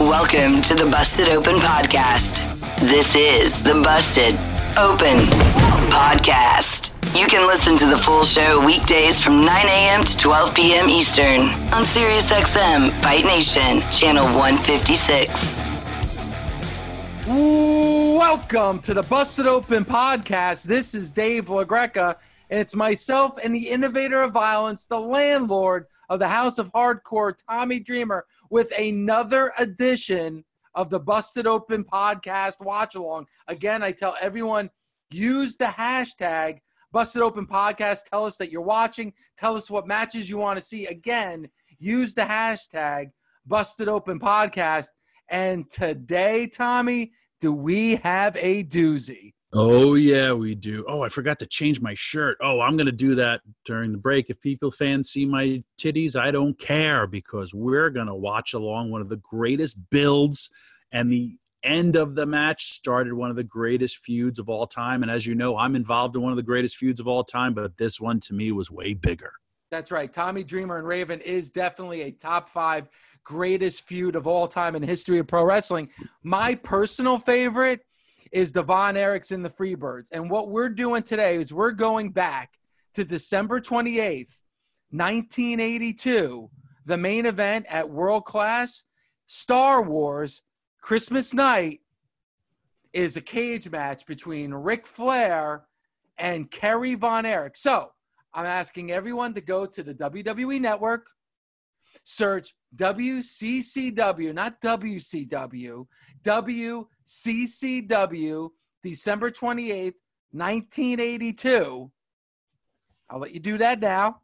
Welcome to the Busted Open Podcast. This is the Busted Open Podcast. You can listen to the full show weekdays from 9 a.m. to 12 p.m. Eastern on SiriusXM Fight Nation, channel 156. Welcome to the Busted Open podcast. This is Dave LaGreca, and it's myself and the innovator of violence, the landlord of the House of Hardcore, Tommy Dreamer, with another edition of the Busted Open podcast watch along. Again, I tell everyone use the hashtag Busted Open podcast. Tell us that you're watching. Tell us what matches you want to see. Again, use the hashtag Busted Open podcast. And today, Tommy, do we have a doozy? Oh yeah, we do. Oh, I forgot to change my shirt. Oh, I'm gonna do that during the break. If people fans see my titties, I don't care because we're gonna watch along one of the greatest builds and the end of the match started one of the greatest feuds of all time. And as you know, I'm involved in one of the greatest feuds of all time, but this one to me was way bigger. That's right. Tommy Dreamer and Raven is definitely a top five greatest feud of all time in history of pro wrestling. My personal favorite is Devon Von Erichs and the Freebirds. And what we're doing today is we're going back to December 28th, 1982, the main event at World Class Star Wars Christmas night is a cage match between Ric Flair and Kerry Von Erich. So I'm asking everyone to go to the WWE network, search WCCW, not WCW, WCCW, December 28th, 1982. I'll let you do that now.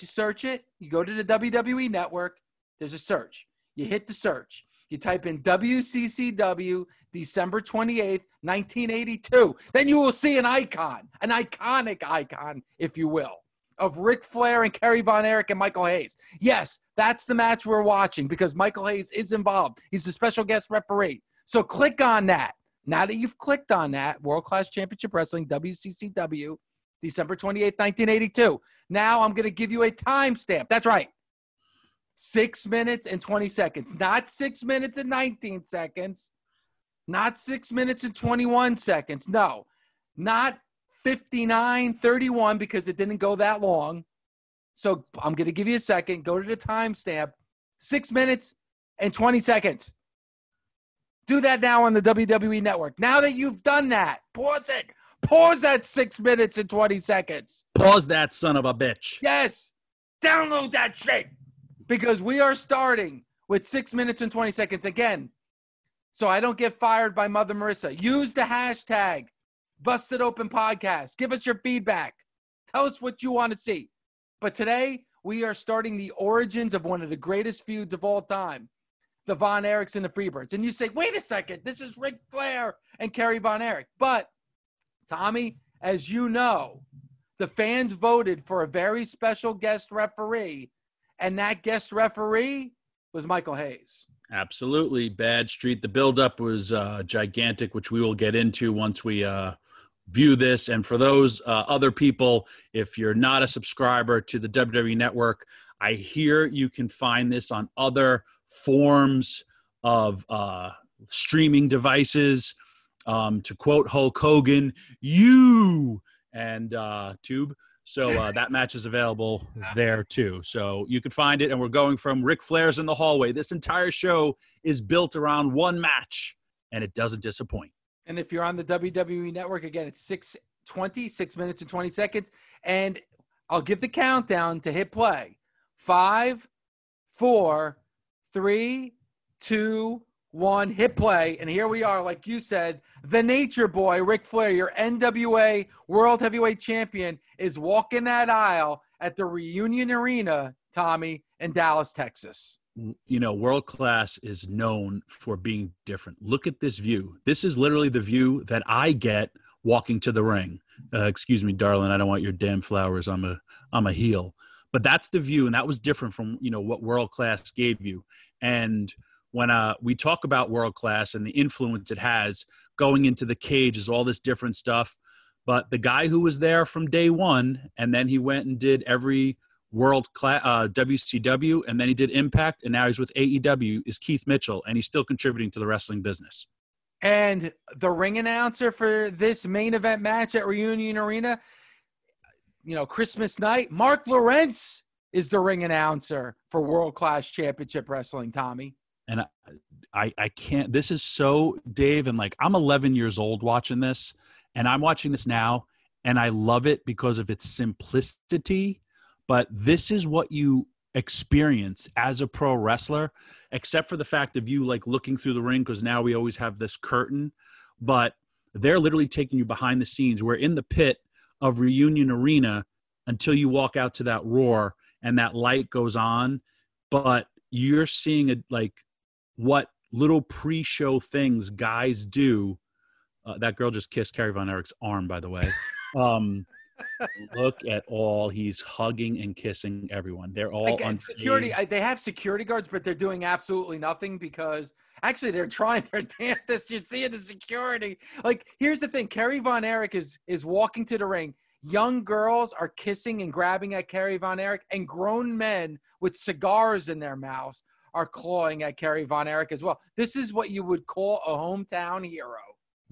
You search it, you go to the WWE network, there's a search. You hit the search. You type in WCCW December 28th, 1982. Then you will see an icon, an iconic icon, if you will, of Ric Flair and Kerry Von Erich and Michael Hayes. Yes, that's the match we're watching because Michael Hayes is involved. He's the special guest referee. So click on that. Now that you've clicked on that, World Class Championship Wrestling, WCCW, December 28th, 1982. Now I'm going to give you a timestamp. That's right. Six minutes and 20 seconds, not six minutes and 19 seconds, not six minutes and 21 seconds. No, not 59 31 because it didn't go that long. So I'm going to give you a second. Go to the timestamp. Six minutes and 20 seconds. Do that now on the WWE network. Now that you've done that, pause it. Pause that six minutes and 20 seconds. Pause that son of a bitch. Yes. Download that shit because we are starting with six minutes and 20 seconds again. So I don't get fired by Mother Marissa. Use the hashtag Busted Open Podcast. Give us your feedback. Tell us what you want to see. But today, we are starting the origins of one of the greatest feuds of all time the Von Erichs and the Freebirds. And you say, wait a second, this is Ric Flair and Kerry Von Erich. But, Tommy, as you know, the fans voted for a very special guest referee, and that guest referee was Michael Hayes. Absolutely. Bad Street. The buildup was uh, gigantic, which we will get into once we uh, view this. And for those uh, other people, if you're not a subscriber to the WWE Network, I hear you can find this on other forms of uh, streaming devices. Um, to quote Hulk Hogan, you and uh, Tube. So uh, that match is available there too. So you can find it. And we're going from Ric Flair's in the hallway. This entire show is built around one match, and it doesn't disappoint. And if you're on the WWE network, again, it's 620, six minutes and 20 seconds. And I'll give the countdown to hit play. Five, four, three, two, one, hit play. And here we are, like you said, the nature boy, Ric Flair, your NWA World Heavyweight Champion, is walking that aisle at the Reunion Arena, Tommy, in Dallas, Texas. you know, world class is known for being different. Look at this view. This is literally the view that I get walking to the ring. Uh, excuse me, darling. I don't want your damn flowers. I'm a I'm a heel. But that's the view, and that was different from you know what world class gave you. And when uh, we talk about world class and the influence it has going into the cage is all this different stuff. But the guy who was there from day one, and then he went and did every world class uh, WCW, and then he did Impact, and now he's with AEW. Is Keith Mitchell, and he's still contributing to the wrestling business. And the ring announcer for this main event match at Reunion Arena, you know, Christmas night, Mark Lawrence is the ring announcer for World Class Championship Wrestling, Tommy. And I, I, I can't, this is so, Dave, and like I'm 11 years old watching this, and I'm watching this now, and I love it because of its simplicity. But this is what you experience as a pro wrestler except for the fact of you like looking through the ring because now we always have this curtain but they're literally taking you behind the scenes we're in the pit of reunion arena until you walk out to that roar and that light goes on. But you're seeing it like what little pre-show things guys do. Uh, that girl just kissed Kerry Von Erich's arm by the way. Um look at all he's hugging and kissing everyone. They're all Again, security. They have security guards, but they're doing absolutely nothing because actually they're trying their damnedest. You see it in security. Like here's the thing: Kerry Von Erich is is walking to the ring. Young girls are kissing and grabbing at Kerry Von Erich, and grown men with cigars in their mouths are clawing at Kerry Von Erich as well. This is what you would call a hometown hero.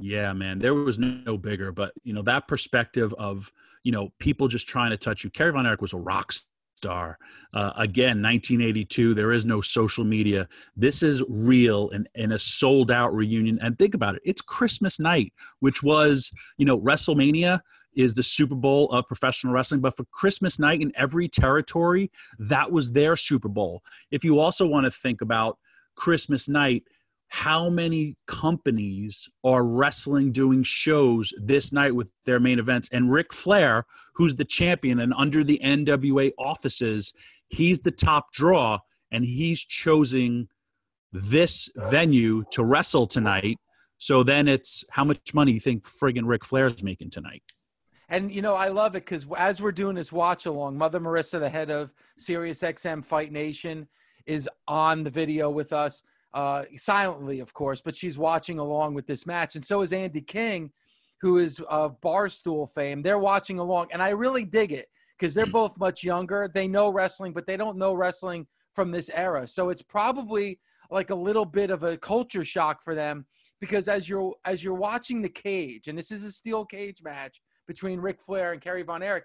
Yeah, man, there was no bigger, but you know that perspective of you know people just trying to touch you. Kerry Von Erich was a rock star. Uh, again, 1982. There is no social media. This is real and in a sold out reunion. And think about it. It's Christmas night, which was you know WrestleMania is the Super Bowl of professional wrestling, but for Christmas night in every territory, that was their Super Bowl. If you also want to think about Christmas night how many companies are wrestling doing shows this night with their main events. And Ric Flair, who's the champion and under the NWA offices, he's the top draw, and he's choosing this venue to wrestle tonight. So then it's how much money you think friggin' Ric Flair's making tonight? And you know, I love it because as we're doing this watch along, Mother Marissa, the head of Sirius XM Fight Nation, is on the video with us uh, silently, of course, but she's watching along with this match. And so is Andy King, who is of Barstool fame. They're watching along. And I really dig it because they're both much younger. They know wrestling, but they don't know wrestling from this era. So it's probably like a little bit of a culture shock for them because as you're as you're watching the cage, and this is a steel cage match between Ric Flair and Kerry Von Erich,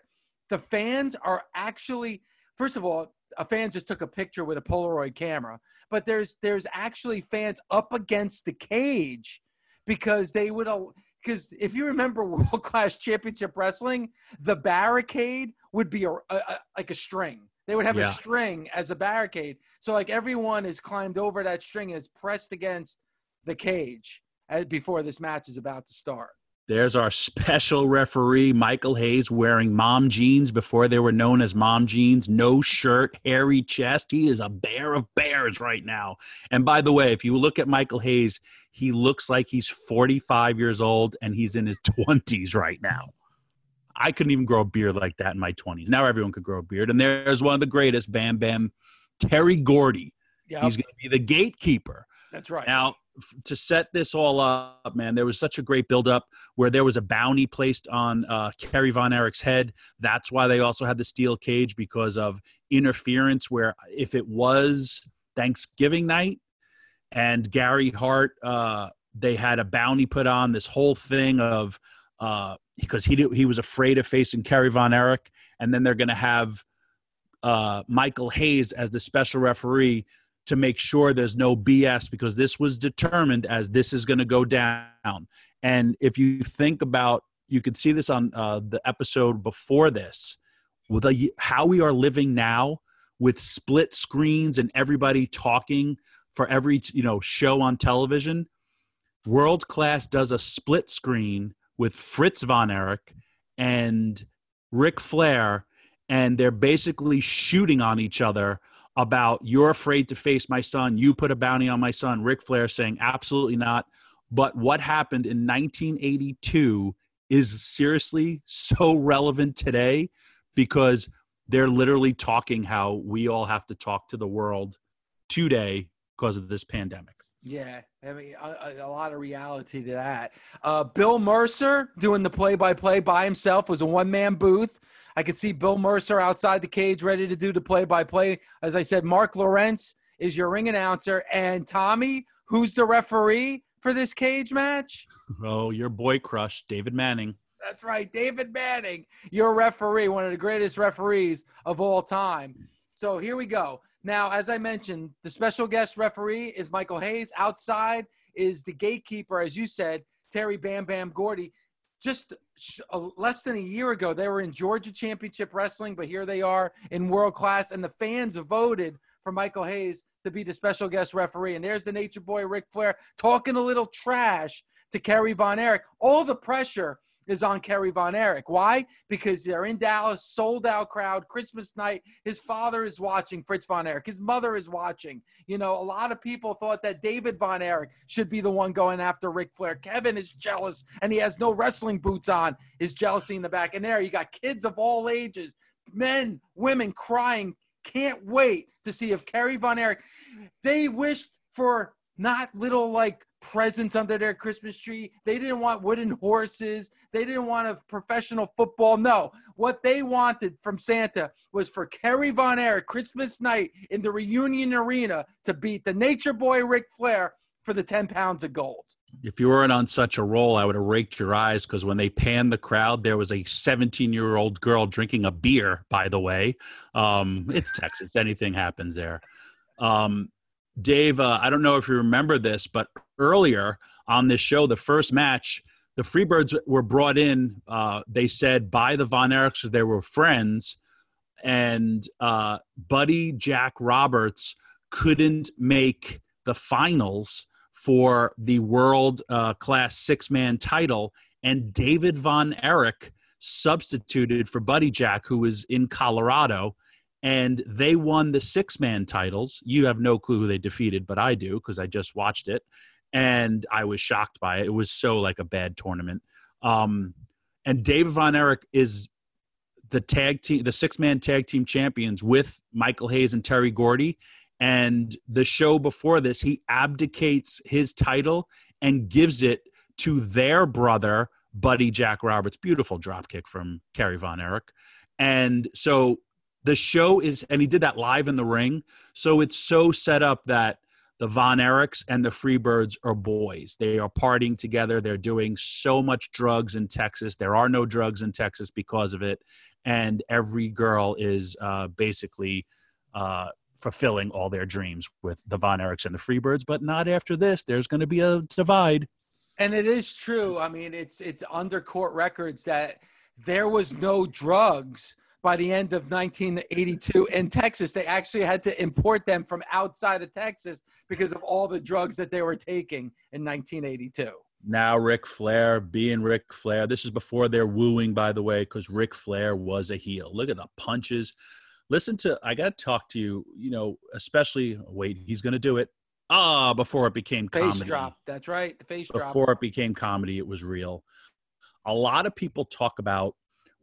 the fans are actually first of all, a fan just took a picture with a Polaroid camera, but there's there's actually fans up against the cage because they would because if you remember world class championship wrestling, the barricade would be a, a, a like a string. They would have yeah. a string as a barricade. So like everyone is climbed over that string and is pressed against the cage as, uh, before this match is about to start. There's our special referee, Michael Hayes, wearing mom jeans before they were known as mom jeans. No shirt, hairy chest. He is a bear of bears right now. And by the way, if you look at Michael Hayes, he looks like he's 45 years old and he's in his 20s right now. I couldn't even grow a beard like that in my 20s. Now everyone could grow a beard. And there's one of the greatest, Bam Bam, Terry Gordy. Yep. He's going to be the gatekeeper. That's right. Now, to set this all up, man, there was such a great buildup where there was a bounty placed on uh, Kerry Von Erich's head. That's why they also had the steel cage because of interference. Where if it was Thanksgiving night and Gary Hart, uh, they had a bounty put on this whole thing of uh, because he he was afraid of facing Kerry Von Erich, and then they're going to have uh, Michael Hayes as the special referee to make sure there's no BS because this was determined as this is going to go down. And if you think about, you could see this on uh, the episode before this, with a, how we are living now with split screens and everybody talking for every you know show on television. World Class does a split screen with Fritz von Erich and Ric Flair, and they're basically shooting on each other about you're afraid to face my son. You put a bounty on my son. Ric Flair saying absolutely not. But what happened in 1982 is seriously so relevant today because they're literally talking how we all have to talk to the world today because of this pandemic. Yeah, I mean, a, a, lot of reality to that. Uh, Bill Mercer doing the play-by-play by himself was a one-man booth. I could see Bill Mercer outside the cage, ready to do the play-by-play. As I said, Mark Lawrence is your ring announcer, and Tommy, who's the referee for this cage match? Oh, your boy crush, David Manning. That's right, David Manning, your referee, one of the greatest referees of all time. So here we go. Now, as I mentioned, the special guest referee is Michael Hayes. Outside is the gatekeeper, as you said, Terry Bam Bam Gordy. Just less than a year ago, they were in Georgia Championship Wrestling, but here they are in world class, and the fans voted for Michael Hayes to be the special guest referee. And there's the Nature Boy Ric Flair talking a little trash to Kerry Von Erich. All the pressure is on Kerry Von Erich. Why? Because they're in Dallas, sold out crowd, Christmas night. His father is watching, Fritz Von Erich. His mother is watching. You know, a lot of people thought that David Von Erich should be the one going after Ric Flair. Kevin is jealous and he has no wrestling boots on. His jealousy in the back. And there you got kids of all ages, men, women crying. Can't wait to see if Kerry Von Erich. They wished for not little like presents under their Christmas tree. They didn't want wooden horses. They didn't want a professional football. No, what they wanted from Santa was for Kerry Von Erich Christmas night in the reunion arena to beat the Nature Boy Ric Flair for the 10 pounds of gold. If you weren't on such a roll, I would have raked your eyes because when they panned the crowd, there was a 17 year old girl drinking a beer, by the way. Um, it's Texas. Anything happens there. Um, Dave, uh, I don't know if you remember this, but earlier on this show, the first match, the Freebirds were brought in. Uh, they said by the Von Erichs because they were friends, and uh, Buddy Jack Roberts couldn't make the finals for the world uh, class six man title, and David Von Erich substituted for Buddy Jack, who was in Colorado and they won the six man titles. You have no clue who they defeated, but I do because I just watched it and I was shocked by it. It was so like a bad tournament. Um, and David Von Erich is the tag team, the six man tag team champions with Michael Hayes and Terry Gordy. And the show before this, he abdicates his title and gives it to their brother, Buddy Jack Roberts. Beautiful dropkick from Kerry Von Erich. And so the show is and he did that live in the ring so it's so set up that the von erichs and the freebirds are boys. They are partying together. They're doing so much drugs in texas. There are no drugs in texas because of it. And every girl is uh, basically uh, fulfilling all their dreams with the von erichs and the freebirds. But not after this. There's going to be a divide. And it is true. I mean it's it's under court records that there was no drugs by the end of 1982 in Texas. They actually had to import them from outside of Texas because of all the drugs that they were taking in 1982. Now, Ric Flair being Ric Flair. This is before their wooing, by the way, because Ric Flair was a heel. Look at the punches. Listen to, I got to talk to you, you know, especially, wait, he's going to do it. Ah, before it became comedy. face comedy. drop. That's right. The face before drop. Before it became comedy, it was real. A lot of people talk about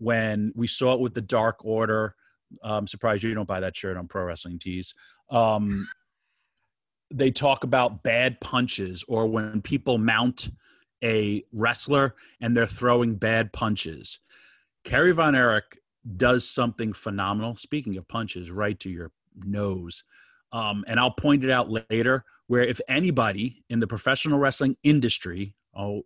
when we saw it with the Dark Order. I'm surprised you don't buy that shirt on Pro Wrestling Tees. Um, they talk about bad punches or when people mount a wrestler and they're throwing bad punches. Kerry Von Erich does something phenomenal. Speaking of punches, right to your nose. Um, and I'll point it out later. Where if anybody in the professional wrestling industry oh,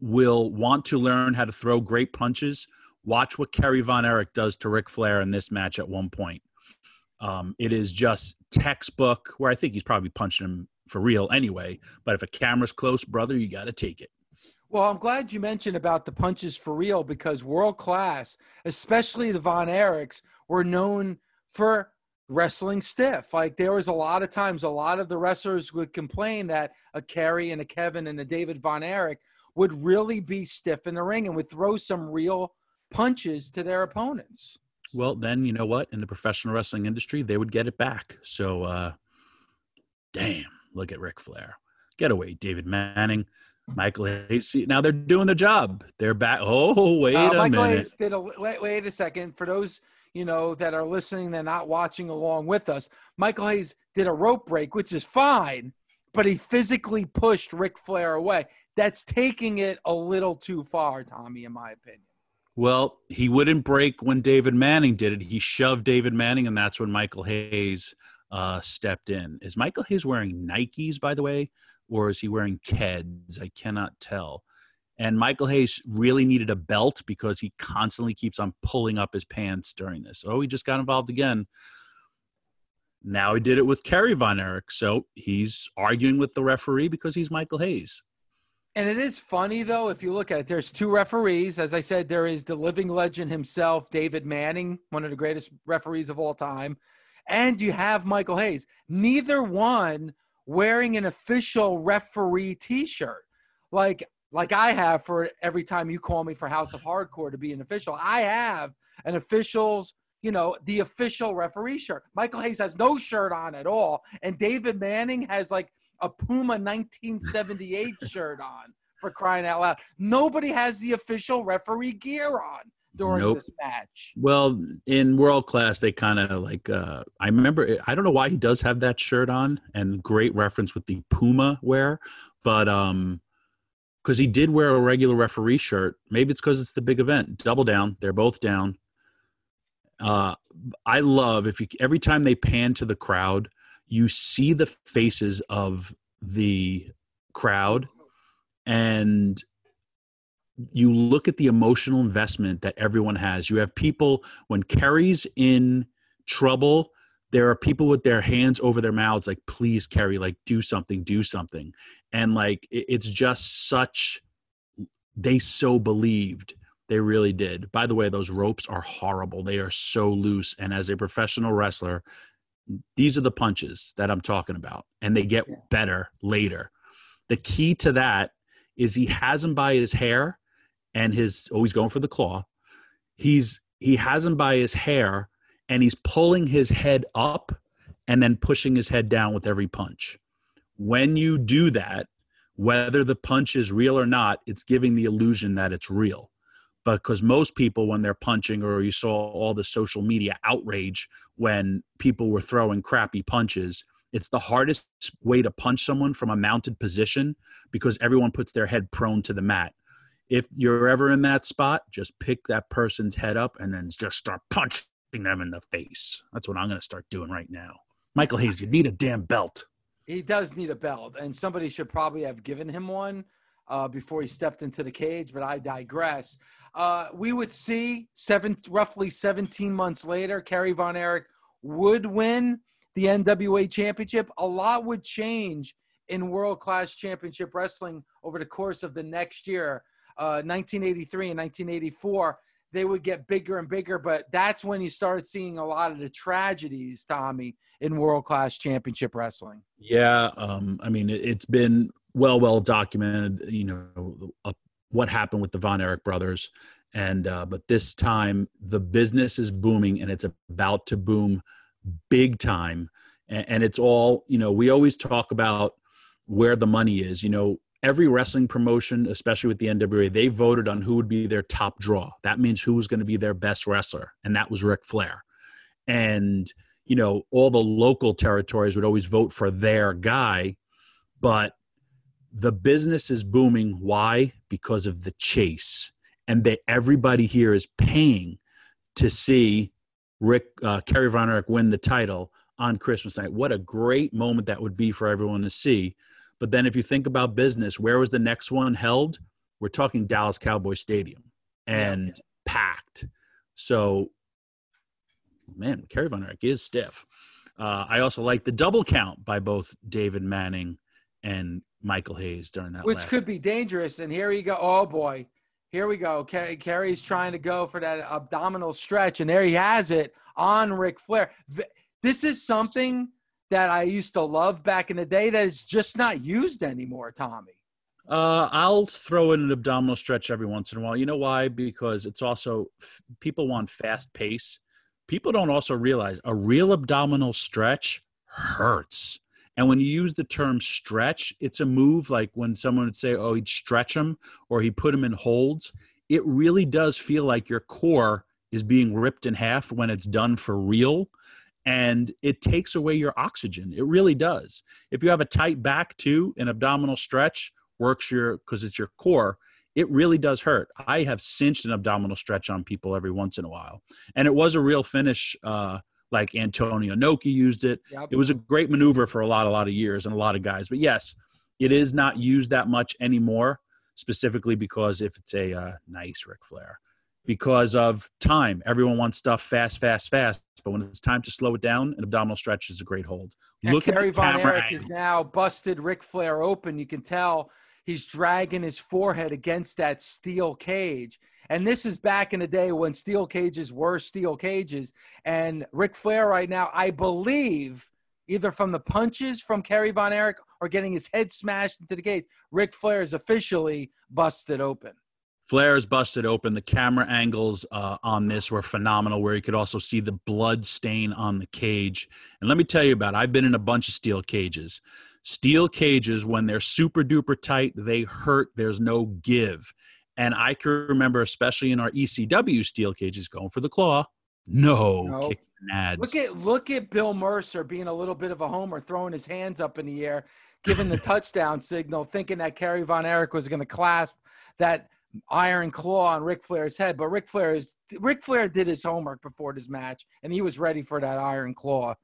will want to learn how to throw great punches, Watch what Kerry Von Erich does to Ric Flair in this match at one point. Um, it is just textbook, where I think he's probably punching him for real anyway. But if a camera's close, brother, you got to take it. Well, I'm glad you mentioned about the punches for real because world class, especially the Von Erichs, were known for wrestling stiff. Like there was a lot of times, a lot of the wrestlers would complain that a Kerry and a Kevin and a David Von Erich would really be stiff in the ring and would throw some real punches to their opponents. Well, then you know what? In the professional wrestling industry, they would get it back. So, uh, damn, look at Ric Flair. Get away, David Manning. Michael Hayes. Now they're doing the job. They're back. Oh, wait Uh, a Michael minute. Hayes did a wait. Wait a second. For those you know that are listening, they're not watching along with us. Michael Hayes did a rope break, which is fine, but he physically pushed Ric Flair away. That's taking it a little too far, Tommy, in my opinion. Well, he wouldn't break when David Manning did it. He shoved David Manning, and that's when Michael Hayes uh, stepped in. Is Michael Hayes wearing Nikes, by the way, or is he wearing Keds? I cannot tell. And Michael Hayes really needed a belt because he constantly keeps on pulling up his pants during this. Oh, he just got involved again. Now he did it with Kerry Von Erich. So he's arguing with the referee because he's Michael Hayes. And it is funny though, if you look at it, there's two referees. As I said, there is the living legend himself, David Manning, one of the greatest referees of all time. And you have Michael Hayes. Neither one wearing an official referee t-shirt. Like like I have for every time you call me for House of Hardcore to be an official. I have an official's, you know, the official referee shirt. Michael Hayes has no shirt on at all. And David Manning has like a Puma 1978 shirt on for crying out loud. Nobody has the official referee gear on during Nope. this match. Well, in world class, they kind of like. Uh, I remember. I don't know why he does have that shirt on, and great reference with the Puma wear, but um, because he did wear a regular referee shirt. Maybe it's because it's the big event. Double down. They're both down. Uh, I love if you every time they pan to the crowd, you see the faces of the crowd, and you look at the emotional investment that everyone has. You have people when Kerry's in trouble, there are people with their hands over their mouths, like, please, Kerry, like, do something, do something. And like, it's just such, they so believed. They really did. By the way, those ropes are horrible. They are so loose. And as a professional wrestler, these are the punches that I'm talking about. And they get Yeah. better later. The key to that is he has him by his hair and his oh he's going for the claw he's he has him by his hair and he's pulling his head up and then pushing his head down with every punch when you do that whether the punch is real or not it's giving the illusion that it's real because most people when they're punching or you saw all the social media outrage when people were throwing crappy punches it's the hardest way to punch someone from a mounted position because everyone puts their head prone to the mat if you're ever in that spot, just pick that person's head up and then just start punching them in the face. That's what I'm going to start doing right now. Michael Hayes, you need a damn belt. He does need a belt, and somebody should probably have given him one uh, before he stepped into the cage. But I digress. Uh, we would see seven, roughly 17 months later, Kerry Von Erich would win the NWA Championship. A lot would change in world class championship wrestling over the course of the next year. Uh, 1983 and 1984, they would get bigger and bigger, but that's when you started seeing a lot of the tragedies, Tommy, in world class championship wrestling. Yeah, um, I mean, it, it's been well, well documented. You know uh, what happened with the Von Erich brothers, and uh, but this time the business is booming, and it's about to boom big time. And, and it's all you know. We always talk about where the money is. You know, every wrestling promotion, especially with the NWA, they voted on who would be their top draw. That means who was going to be their best wrestler, and that was Ric Flair. And you know, all the local territories would always vote for their guy, but the business is booming. Why? Because of the chase, and that everybody here is paying to see Rick uh, Kerry Von Erich win the title on Christmas night. What a great moment that would be for everyone to see. But then, if you think about business, where was the next one held? We're talking Dallas Cowboy Stadium and packed. So, man, Kerry Von Erich is stiff. Uh, I also like the double count by both David Manning and Michael Hayes during that. which could be dangerous. And here you go. Oh boy, here we go. Ker- Kerry's trying to go for that abdominal stretch, and there he has it on Ric Flair. This is something that I used to love back in the day that is just not used anymore, Tommy. Uh, I'll throw in an abdominal stretch every once in a while. You know why? Because it's also people want fast pace. people don't also realize a real abdominal stretch hurts. And when you use the term stretch, it's a move like when someone would say, oh, he'd stretch him or he put him in holds. It really does feel like your core is being ripped in half when it's done for real. And it takes away your oxygen. It really does. If you have a tight back too, an abdominal stretch works your because it's your core. It really does hurt. I have cinched an abdominal stretch on people every once in a while, and it was a real finish. Uh, like Antonio Inoki used it. Yep. It was a great maneuver for a lot, a lot of years and a lot of guys. But yes, it is not used that much anymore, specifically because if it's a uh, nice Ric Flair, because of time. Everyone wants stuff fast, fast, fast. But when it's time to slow it down, an abdominal stretch is a great hold. And Look Kerry Von Erich is now busted Ric Flair open. You can tell he's dragging his forehead against that steel cage. And this is back in the day when steel cages were steel cages. And Ric Flair, right now, I believe, either from the punches from Kerry Von Erich or getting his head smashed into the cage, Ric Flair is officially busted open. Flair is busted open. The camera angles uh, on this were phenomenal, where you could also see the blood stain on the cage. And let me tell you about it. I've been in a bunch of steel cages. Steel cages, when they're super duper tight, they hurt. There's no give. And I can remember, especially in our ECW steel cages, going for the claw. No, no. Look at look at Bill Mercer being a little bit of a homer, throwing his hands up in the air, giving the touchdown signal, thinking that Kerry Von Erich was going to clasp that iron claw on Ric Flair's head. But Ric Flair is Ric Flair did his homework before this match, and he was ready for that iron claw.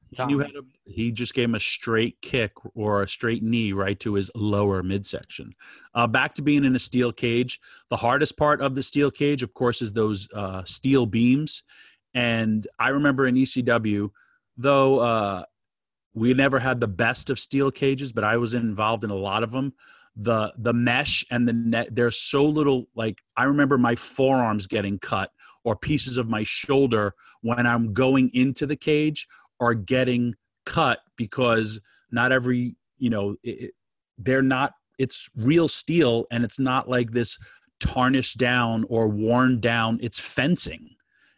A, he just gave him a straight kick or a straight knee right to his lower midsection. Uh, back to being in a steel cage. The hardest part of the steel cage, of course, is those uh, steel beams. And I remember in ECW, though. Uh, we never had the best of steel cages, but I was involved in a lot of them the the mesh and the net there's so little like i remember my forearms getting cut or pieces of my shoulder when i'm going into the cage are getting cut because not every you know it, they're not it's real steel and it's not like this tarnished down or worn down it's fencing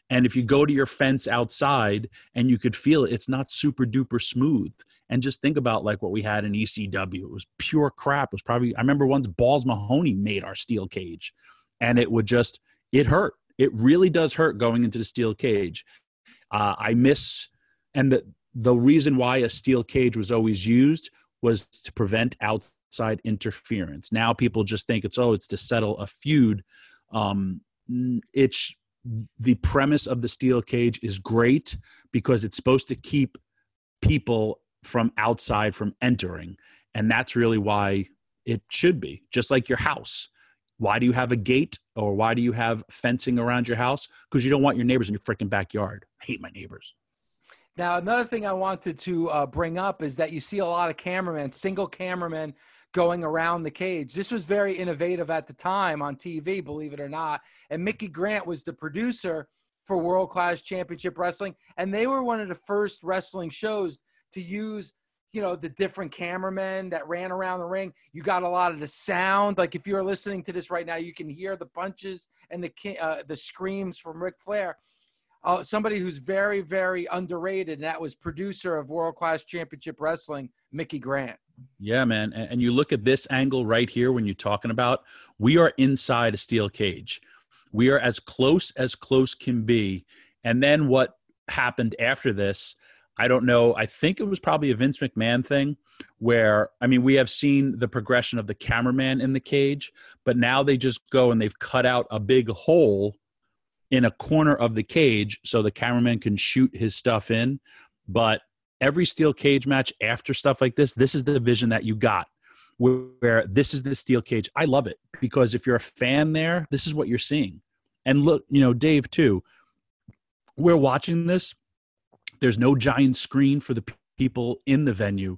and if you go to your fence outside and you could feel it it's not super duper smooth and just think about like what we had in ECW. It was pure crap. It was probably I remember once Balls Mahoney made our steel cage, and it would just it hurt. It really does hurt going into the steel cage. Uh, I miss and the the reason why a steel cage was always used was to prevent outside interference. Now people just think it's oh it's to settle a feud. Um, it's the premise of the steel cage is great because it's supposed to keep people from outside from entering. And that's really why it should be just like your house. Why do you have a gate or why do you have fencing around your house? Because you don't want your neighbors in your freaking backyard. I hate my neighbors. Now another thing i wanted to uh, bring up is that you see a lot of cameramen single cameramen going around the cage. This was very innovative at the time on tv believe it or not and mickey grant was the producer for world class championship wrestling and they were one of the first wrestling shows to use you know the different cameramen that ran around the ring. You got a lot of the sound. Like if you're listening to this right now you can hear the punches and the uh, the screams from Ric Flair uh, somebody who's very very underrated and that was producer of world class championship wrestling Mickey Grant yeah man and you look at this angle right here when you're talking about we are inside a steel cage we are as close as close can be and then what happened after this I don't know. I think it was probably a Vince McMahon thing where, I mean, we have seen the progression of the cameraman in the cage, but now they just go and they've cut out a big hole in a corner of the cage so the cameraman can shoot his stuff in. But every steel cage match after stuff like this, this is the vision that you got where this is the steel cage. I love it because if you're a fan there, this is what you're seeing. And look, you know, Dave, too, we're watching this there's no giant screen for the people in the venue.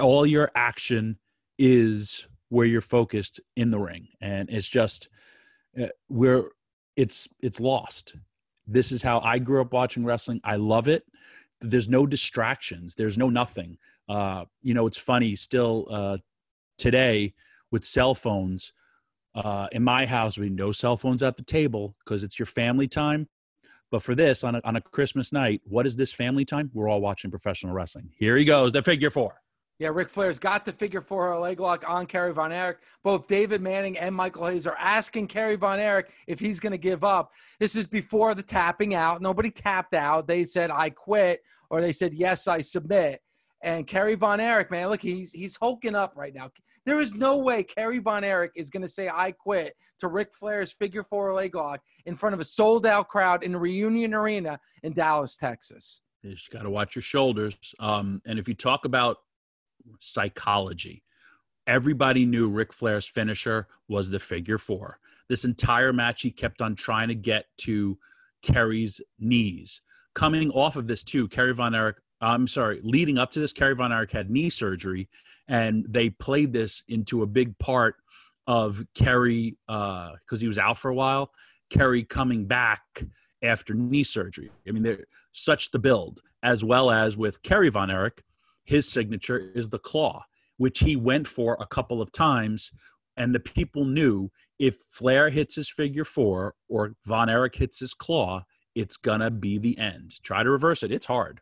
All your action is where you're focused in the ring, and it's just uh, where it's it's lost. This is how I grew up watching wrestling. I love it. There's no distractions. There's no nothing. Uh, you know, it's funny still uh, today with cell phones. Uh, in my house, we no cell phones at the table because it's your family time. But for this, on a, on a Christmas night, what is this family time? We're all watching professional wrestling. Here he goes, the figure four. Yeah, Ric Flair's got the figure four leg lock on Kerry Von Erich. Both David Manning and Michael Hayes are asking Kerry Von Erich if he's going to give up. This is before the tapping out. Nobody tapped out. They said, I quit, or they said, yes, I submit. And Kerry Von Erich, man, look, he's he's hulking up right now. There is no way Kerry Von Erich is going to say I quit to Ric Flair's figure four leg lock in front of a sold out crowd in Reunion Arena in Dallas, Texas. You just got to watch your shoulders. Um, and if you talk about psychology, everybody knew Ric Flair's finisher was the figure four. This entire match, he kept on trying to get to Kerry's knees. Coming off of this, too, Kerry Von Erich I'm sorry, leading up to this, Kerry Von Erich had knee surgery, and they played this into a big part of Kerry because uh, he was out for a while. Kerry coming back after knee surgery. I mean, they're such the build, as well as with Kerry Von Erich, his signature is the claw, which he went for a couple of times, and the people knew if Flair hits his figure four or Von Erich hits his claw, it's gonna be the end. Try to reverse it; it's hard.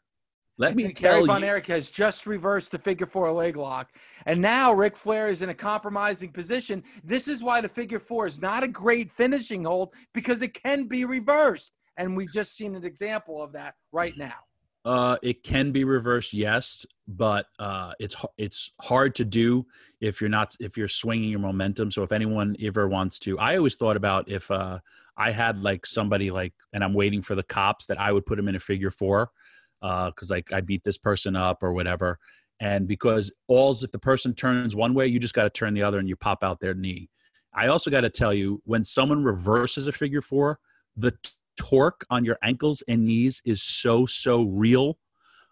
Let me tell Kerry Von. Erich has just reversed the figure four leg lock, and now Ric Flair is in a compromising position. This is why the figure four is not a great finishing hold because it can be reversed, and we just seen an example of that right now. Uh, it can be reversed, yes, but uh, it's it's hard to do if you're not if you're swinging your momentum. So if anyone ever wants to, I always thought about if uh, I had like somebody like, and I'm waiting for the cops that I would put them in a figure four because uh, like I beat this person up or whatever. And because alls if the person turns one way, you just got to turn the other and you pop out their knee. I also got to tell you, when someone reverses a figure four, the torque on your ankles and knees is so so real.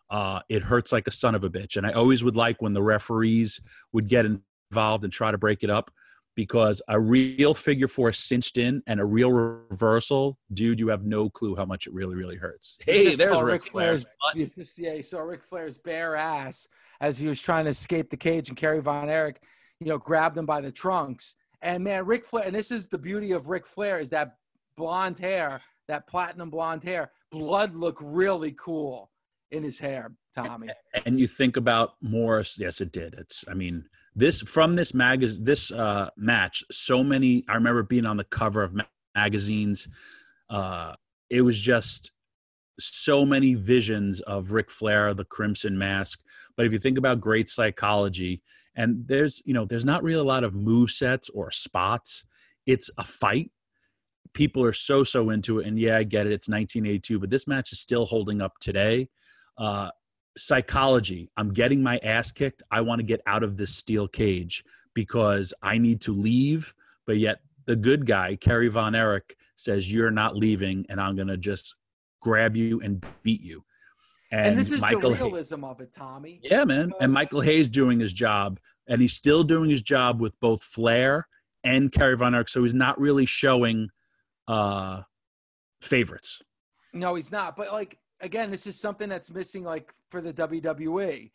Uh, it hurts like a son of a bitch. And I always would like when the referees would get involved and try to break it up because a real figure four cinched in and a real reversal, dude, you have no clue how much it really, really hurts. Hey, there's Ric Flair's. Just, yeah, you saw Ric Flair's bare ass as he was trying to escape the cage, and Kerry Von Erich, you know, grabbed him by the trunks. And man, Ric Flair, and this is the beauty of Ric Flair is that blonde hair, that platinum blonde hair. Blood looked really cool in his hair, Tommy. And you think about Morris, yes, it did. It's, I mean, this from this mag this uh, match. So many. I remember being on the cover of ma- magazines. Uh, it was just so many visions of Ric Flair, the Crimson Mask. But if you think about great psychology, and there's you know there's not really a lot of move sets or spots. It's a fight. People are so so into it, and yeah, I get it. It's 1982, but this match is still holding up today. Uh, psychology. I'm getting my ass kicked. I want to get out of this steel cage because I need to leave. But yet the good guy, Kerry Von Erich, says you're not leaving, and I'm gonna just grab you and beat you. And, and this is Michael the realism Hay- of it, Tommy. Yeah, man. And Michael Hayes doing his job, and he's still doing his job with both Flair and Kerry Von Erich. So he's not really showing uh favorites. No, he's not. But like again, this is something that's missing, like for the WWE,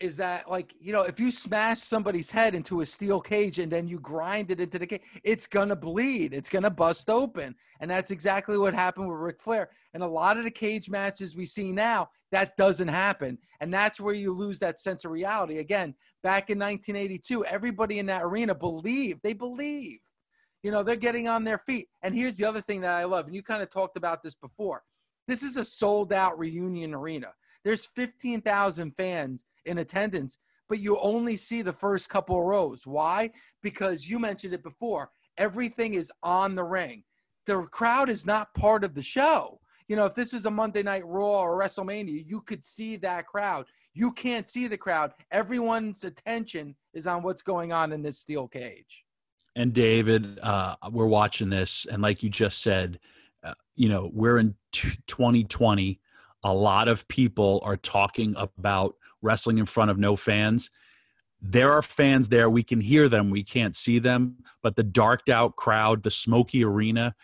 is that like you know if you smash somebody's head into a steel cage and then you grind it into the cage, it's gonna bleed, it's gonna bust open, and that's exactly what happened with Ric Flair. And a lot of the cage matches we see now, that doesn't happen, and that's where you lose that sense of reality. Again, back in 1982, everybody in that arena believed they believe. You know, they're getting on their feet. And here's the other thing that I love, and you kind of talked about this before this is a sold out reunion arena. There's 15,000 fans in attendance, but you only see the first couple of rows. Why? Because you mentioned it before. Everything is on the ring. The crowd is not part of the show. You know, if this was a Monday Night Raw or WrestleMania, you could see that crowd. You can't see the crowd. Everyone's attention is on what's going on in this steel cage. And David, uh, we're watching this, and like you just said, uh, you know, we're in t- 2020. A lot of people are talking about wrestling in front of no fans. There are fans there. We can hear them. We can't see them. But the darked out crowd, the smoky arena,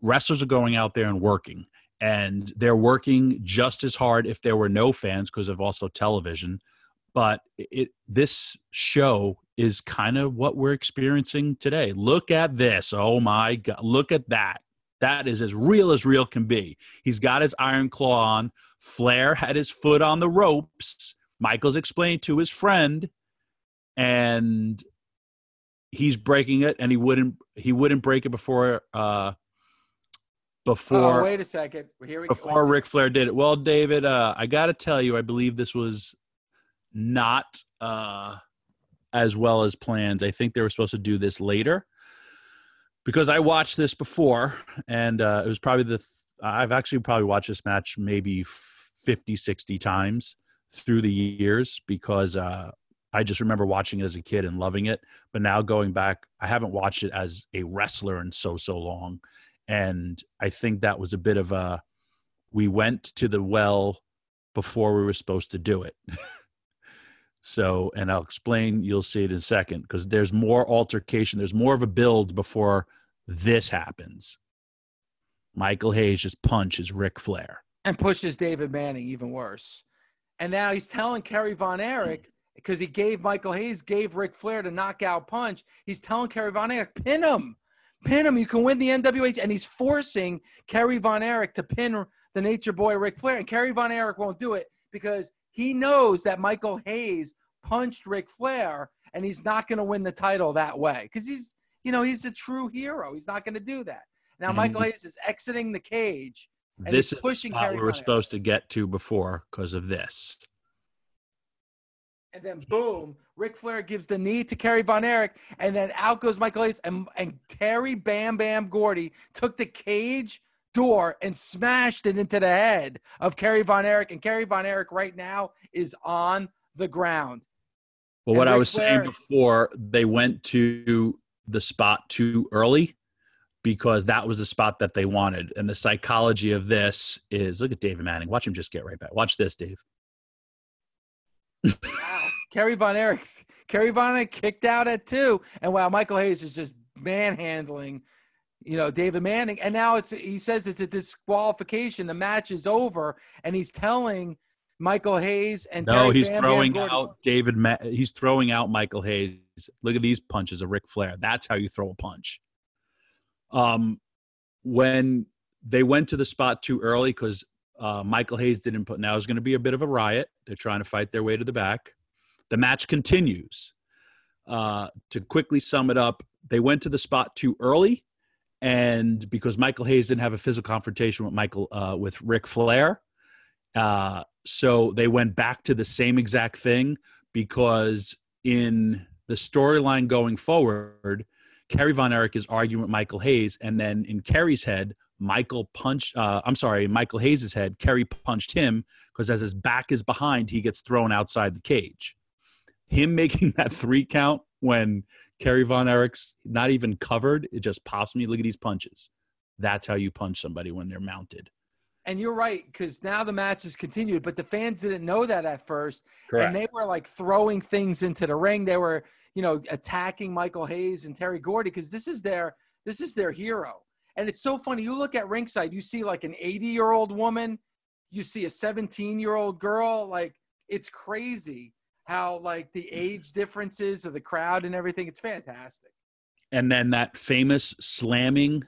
wrestlers are going out there and working. And they're working just as hard if there were no fans because of also television. But it, this show is kind of what we're experiencing today. Look at this. Oh my God. Look at that That is as real as real can be. He's got his iron claw on. Flair had his foot on the ropes. Michaels explained to his friend, and he's breaking it, and he wouldn't he wouldn't break it before uh before oh, wait a second. Here we before Ric Flair did it. Well, David, uh, I got to tell you, I believe this was not uh, as well as plans. I think they were supposed to do this later because I watched this before, and uh, it was probably the. Th- I've actually probably watched this match maybe 50, 60 times through the years because uh, I just remember watching it as a kid and loving it. But now going back, I haven't watched it as a wrestler in so so long, and I think that was a bit of a. We went to the well before we were supposed to do it. So, and I'll explain, you'll see it in a second because there's more altercation, there's more of a build before this happens. Michael Hayes just punches Ric Flair and pushes David Manning even worse. And now he's telling Kerry Von Erich because he gave Michael Hayes gave Ric Flair the knockout punch. He's telling Kerry Von Erich, pin him, pin him. You can win the NWA, and he's forcing Kerry Von Erich to pin the Nature Boy Ric Flair, and Kerry Von Erich won't do it because he knows that Michael Hayes punched Ric Flair and he's not going to win the title that way because he's, you know, he's a true hero. He's not going to do that. Now, and Michael Hayes is exiting the cage. this is pushing the spot we were supposed to get to before because of this. And then boom, Ric Flair gives the knee to Kerry Von Erich, and then out goes Michael Hayes, and and Terry Bam Bam Gordy took the cage door and smashed it into the head of Kerry Von Erich. And Kerry Von Erich right now is on the ground. Well, and what Ric I was Flair, saying before, they went to the spot too early because that was the spot that they wanted. And the psychology of this is look at David Manning. Watch him just get right back. Watch this, Dave. wow. Kerry Von Erich. Kerry Von Erich kicked out at two. And while Michael Hayes is just manhandling you know, David Manning. And now it's he says it's a disqualification. The match is over, and he's telling Michael Hayes and no, Terry he's Bam throwing Bam out David. Ma- he's throwing out Michael Hayes. Look at these punches of Ric Flair. That's how you throw a punch. Um, when they went to the spot too early because uh, Michael Hayes didn't put. Now it's going to be a bit of a riot. They're trying to fight their way to the back. The match continues. Uh, to quickly sum it up, they went to the spot too early and because Michael Hayes didn't have a physical confrontation with Michael uh, with Ric Flair, uh, so they went back to the same exact thing because in the storyline going forward, Kerry Von Erich is arguing with Michael Hayes, and then in Kerry's head, Michael punched. Uh, I'm sorry, Michael Hayes's head. Kerry punched him because as his back is behind, he gets thrown outside the cage. Him making that three count when Kerry Von Erich's not even covered. It just pops me. Look at these punches. That's how you punch somebody when they're mounted. And you're right, because now the match has continued, but the fans didn't know that at first. Correct. And they were like throwing things into the ring. They were, you know, attacking Michael Hayes and Terry Gordy because this is their this is their hero. And it's so funny. You look at ringside, you see like an 80 year old woman, you see a 17 year old girl. Like it's crazy how like the age differences of the crowd and everything. It's fantastic. And then that famous slamming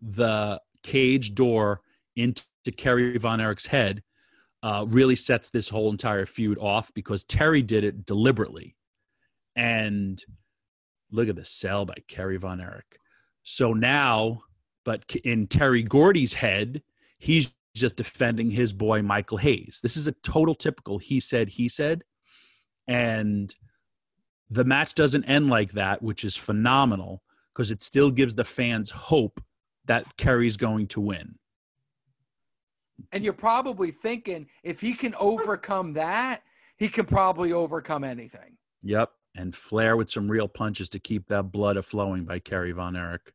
the cage door into Kerry Von Erich's head uh, really sets this whole entire feud off because Terry did it deliberately. And look at the sell by Kerry Von Erich. So now, but in Terry Gordy's head, he's just defending his boy Michael Hayes. This is a total typical he said, he said and the match doesn't end like that, which is phenomenal because it still gives the fans hope that Kerry's going to win. And you're probably thinking if he can overcome that, he can probably overcome anything. Yep. And Flair with some real punches to keep that blood a flowing by Kerry Von Erich.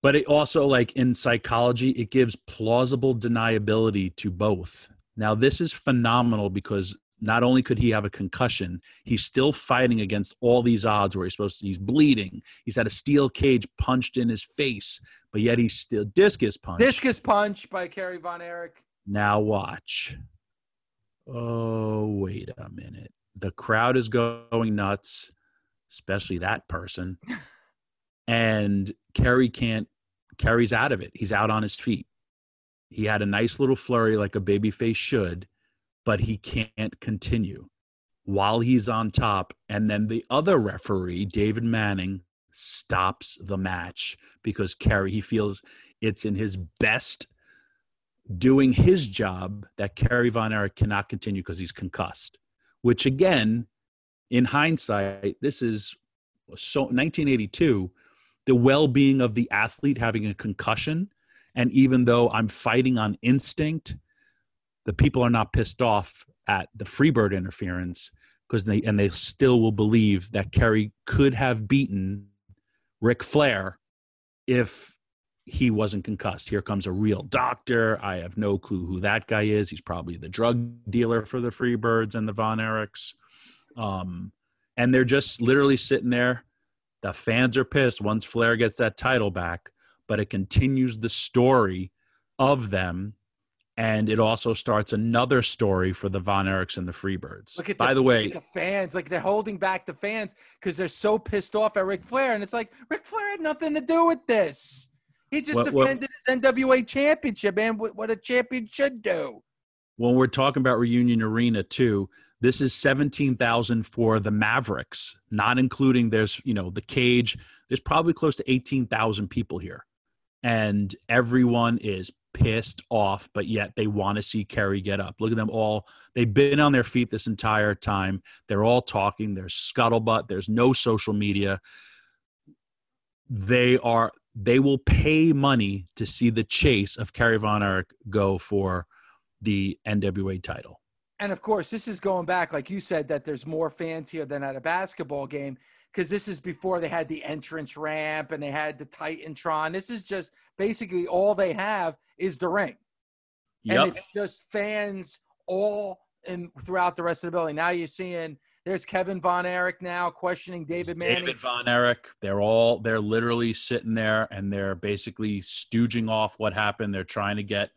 But it also, like in psychology, it gives plausible deniability to both. Now, this is phenomenal because not only could he have a concussion, he's still fighting against all these odds where he's supposed to, he's bleeding. He's had a steel cage punched in his face, but yet he's still discus punch. Discus punch by Kerry Von Erich. Now watch. Oh, wait a minute. The crowd is going nuts, especially that person. and Kerry can't Kerry's out of it. He's out on his feet. He had a nice little flurry like a baby face should, but he can't continue while he's on top. And then the other referee, David Manning, stops the match because Kerry, he feels it's in his best doing his job that Kerry Von Erich cannot continue because he's concussed, which again, in hindsight, this is so 1982, the well-being of the athlete having a concussion. And even though I'm fighting on instinct, the people are not pissed off at the Freebird interference because they and they still will believe that Kerry could have beaten Ric Flair if he wasn't concussed. Here comes a real doctor. I have no clue who that guy is. He's probably the drug dealer for the Freebirds and the Von Erichs. Um, and they're just literally sitting there. The fans are pissed once Flair gets that title back, but it continues the story of them and it also starts another story for the Von Erichs and the Freebirds. Look at By the, the way, the fans, like they're holding back the fans because they're so pissed off at Ric Flair, and it's like Ric Flair had nothing to do with this. He just what- defended his NWA championship, man. What, a champion should do. when we're talking about Reunion Arena too, this is 17,000 for the Mavericks, not including there's, you know, the cage. There's probably close to 18,000 people here. And everyone is pissed off, but yet they want to see Kerry get up. Look at them all. They've been on their feet this entire time. They're all talking. There's scuttlebutt. There's no social media. They are they will pay money to see the chase of Kerry Von Erich go for the NWA title. And of course, this is going back, like you said, that there's more fans here than at a basketball game because this is before they had the entrance ramp and they had the Titantron. This is just basically all they have is the ring. Yep. and it's just fans all in throughout the rest of the building. Now you're seeing there's Kevin Von Erich now questioning David Manning. David Von Erich. They're all they're literally sitting there and they're basically stooging off what happened. They're trying to get,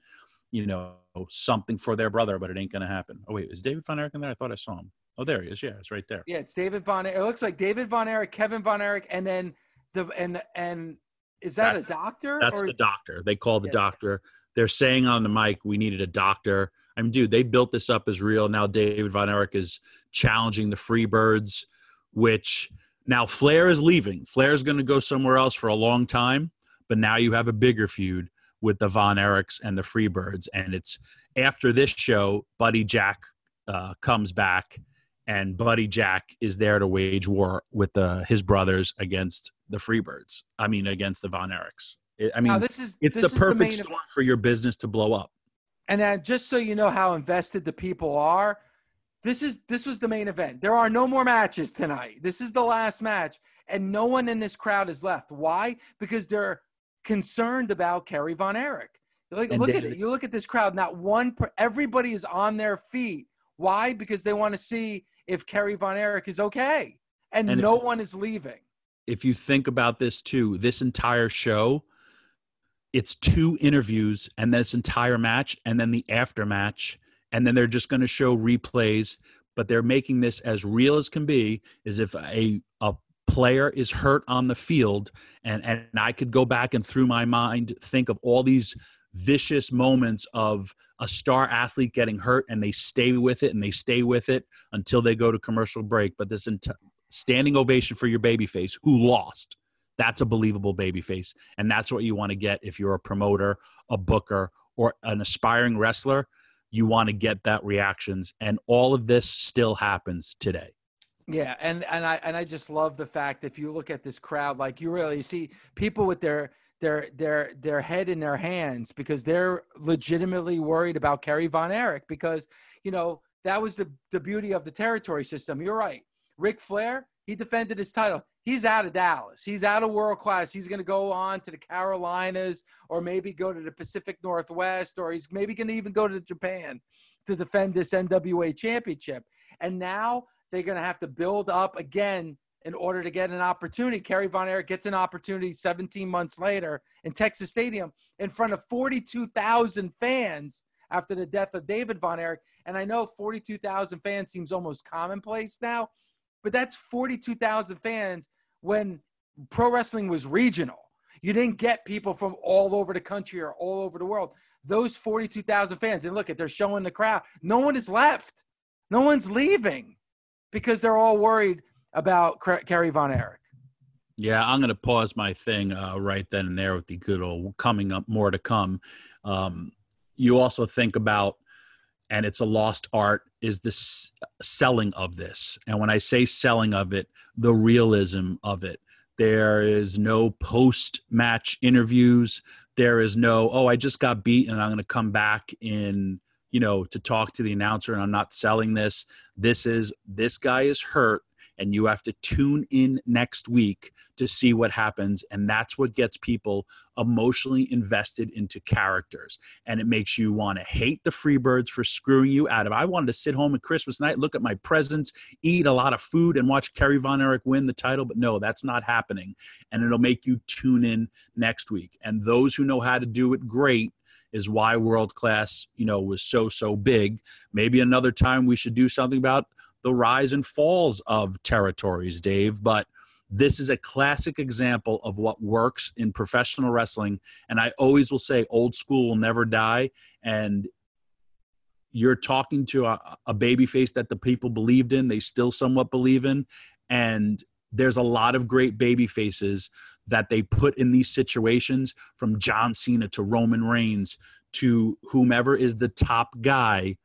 you know, Oh, something for their brother, but it ain't gonna happen. Oh wait, is David Von Erich in there? I thought I saw him. Oh, there he is. Yeah, it's right there. Yeah, it's David Von. Erich. It looks like David Von Erich, Kevin Von Erich, and then the and and is that That's- a doctor? That's or the is- doctor. They call the Yeah. doctor. They're saying on the mic, we needed a doctor. I mean, dude, they built this up as real. Now David Von Erich is challenging the Freebirds, which now Flair is leaving. Flair's going to go somewhere else for a long time, but now you have a bigger feud with the Von Erichs and the Freebirds. And it's after this show, Buddy Jack uh, comes back, and Buddy Jack is there to wage war with the, his brothers against the Freebirds. I mean, against the Von Erichs. It- I mean, now this is it's this the is perfect main storm for your business to blow up. And uh, just so you know how invested the people are, this is this was the main event. There are no more matches tonight. This is the last match, and no one in this crowd is left. Why? Because they're concerned about Kerry Von Erich. Like, look at it. You look at this crowd. Not one. Per, everybody is on their feet. Why? Because they want to see if Kerry Von Erich is okay, and, And no if- one is leaving. If you think about this too, this entire show, it's two interviews and this entire match, and then the after match, and then they're just going to show replays. But they're making this as real as can be. as if a player is hurt on the field, and and I could go back and through my mind think of all these vicious moments of a star athlete getting hurt and they stay with it and they stay with it until they go to commercial break. But this enti- standing ovation for your babyface who lost, that's a believable babyface. And that's what you want to get if you're a promoter, a booker, or an aspiring wrestler. You want to get that reactions. And all of this still happens today. Yeah, and and I and I just love the fact if you look at this crowd, like you really see people with their their their their head in their hands because they're legitimately worried about Kerry Von Erich because you know that was the the beauty of the territory system. You're right. Ric Flair, he defended his title. He's out of Dallas. He's out of world class. He's going to go on to the Carolinas or maybe go to the Pacific Northwest or he's maybe going to even go to Japan to defend this NWA championship. And now they're going to have to build up again in order to get an opportunity. Kerry Von Erich gets an opportunity 17 months later in Texas Stadium in front of 42,000 fans after the death of David Von Erich. And I know 42,000 fans seems almost commonplace now, but that's 42,000 fans when pro wrestling was regional. You didn't get people from all over the country or all over the world. Those 42,000 fans, and look at they're showing the crowd. No one is left. No one's leaving because they're all worried about Kerry Von Erich. Yeah, I'm going to pause my thing uh, right then and there with the good old coming up, more to come. Um, you also think about, and it's a lost art, is this selling of this. And when I say selling of it, the realism of it. There is no post match interviews. There is no, oh, I just got beat and I'm going to come back in, you know, to talk to the announcer and I'm not selling this. This is, this guy is hurt and you have to tune in next week to see what happens and that's what gets people emotionally invested into characters. And it makes you want to hate the freebirds for screwing you out of. I wanted to sit home at christmas night look at my presents eat a lot of food and watch kerry von erich win the title but no that's not happening. And it'll make you tune in next week. And those who know how to do it great is why world class you know was so so big maybe another time we should do something about the rise and falls of territories, Dave. But this is a classic example of what works in professional wrestling. And I always will say, old school will never die. And you're talking to a, a baby face that the people believed in, they still somewhat believe in. And there's a lot of great baby faces that they put in these situations from John Cena to Roman Reigns to whomever is the top guy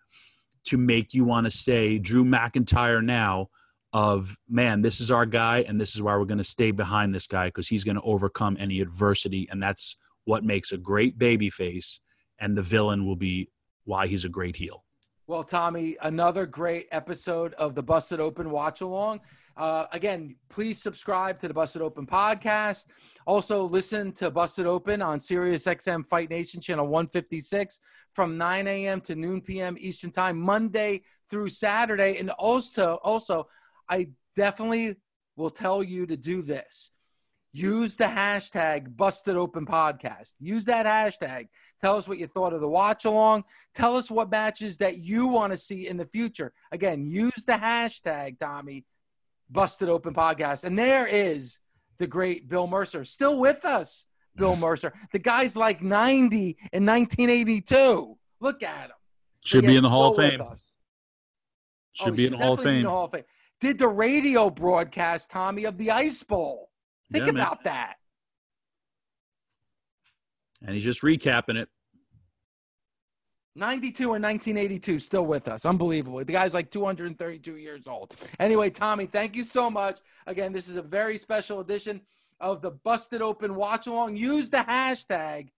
to make you want to say Drew McIntyre now of man, this is our guy, and this is why we're going to stay behind this guy because he's going to overcome any adversity, and that's what makes a great baby face, and the villain will be why he's a great heel. Well, Tommy, another great episode of the Busted Open Watch Along. Uh, again, please subscribe to the Busted Open podcast. Also, listen to Busted Open on Sirius XM Fight Nation channel 156 from 9 a.m. to noon p.m. Eastern Time, Monday through Saturday. And also, also, I definitely will tell you to do this. Use the hashtag Busted Open Podcast. Use that hashtag. Tell us what you thought of the watch along. Tell us what matches that you want to see in the future. Again, use the hashtag, Tommy, Busted Open podcast. And there is the great Bill Mercer still with us. Bill mm. Mercer. The guy's like 90 in 1982. Look at him. Should be in oh, the Hall of Fame. Should oh, be in the Hall of Fame. Hall of Fame. Did the radio broadcast, Tommy, of the Ice Bowl. Think yeah, about man. that. And he's just recapping it. 92 and 1982 still with us. Unbelievable. The guy's like 232 years old. Anyway, Tommy, thank you so much. Again, this is a very special edition of the Busted Open Watch Along. Use the hashtag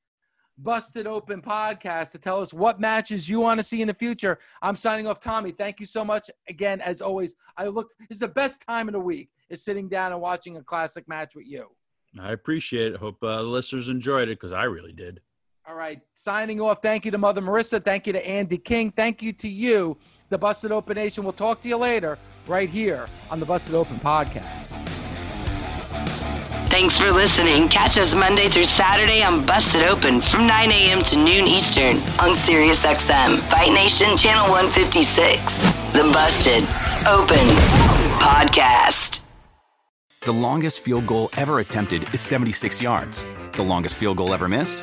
Busted Open Podcast to tell us what matches you want to see in the future. I'm signing off, Tommy. Thank you so much. Again, as always, I look, it's the best time of the week is sitting down and watching a classic match with you. I appreciate it. Hope uh, the listeners enjoyed it because I really did. All right. Signing off. Thank you to Mother Marissa. Thank you to Andy King. Thank you to you, the Busted Open Nation. We'll talk to you later, right here on the Busted Open Podcast. Thanks for listening. Catch us Monday through Saturday on Busted Open from 9 a.m. to noon Eastern on SiriusXM, Fight Nation Channel 156. The Busted Open Podcast. The longest field goal ever attempted is 76 yards. The longest field goal ever missed?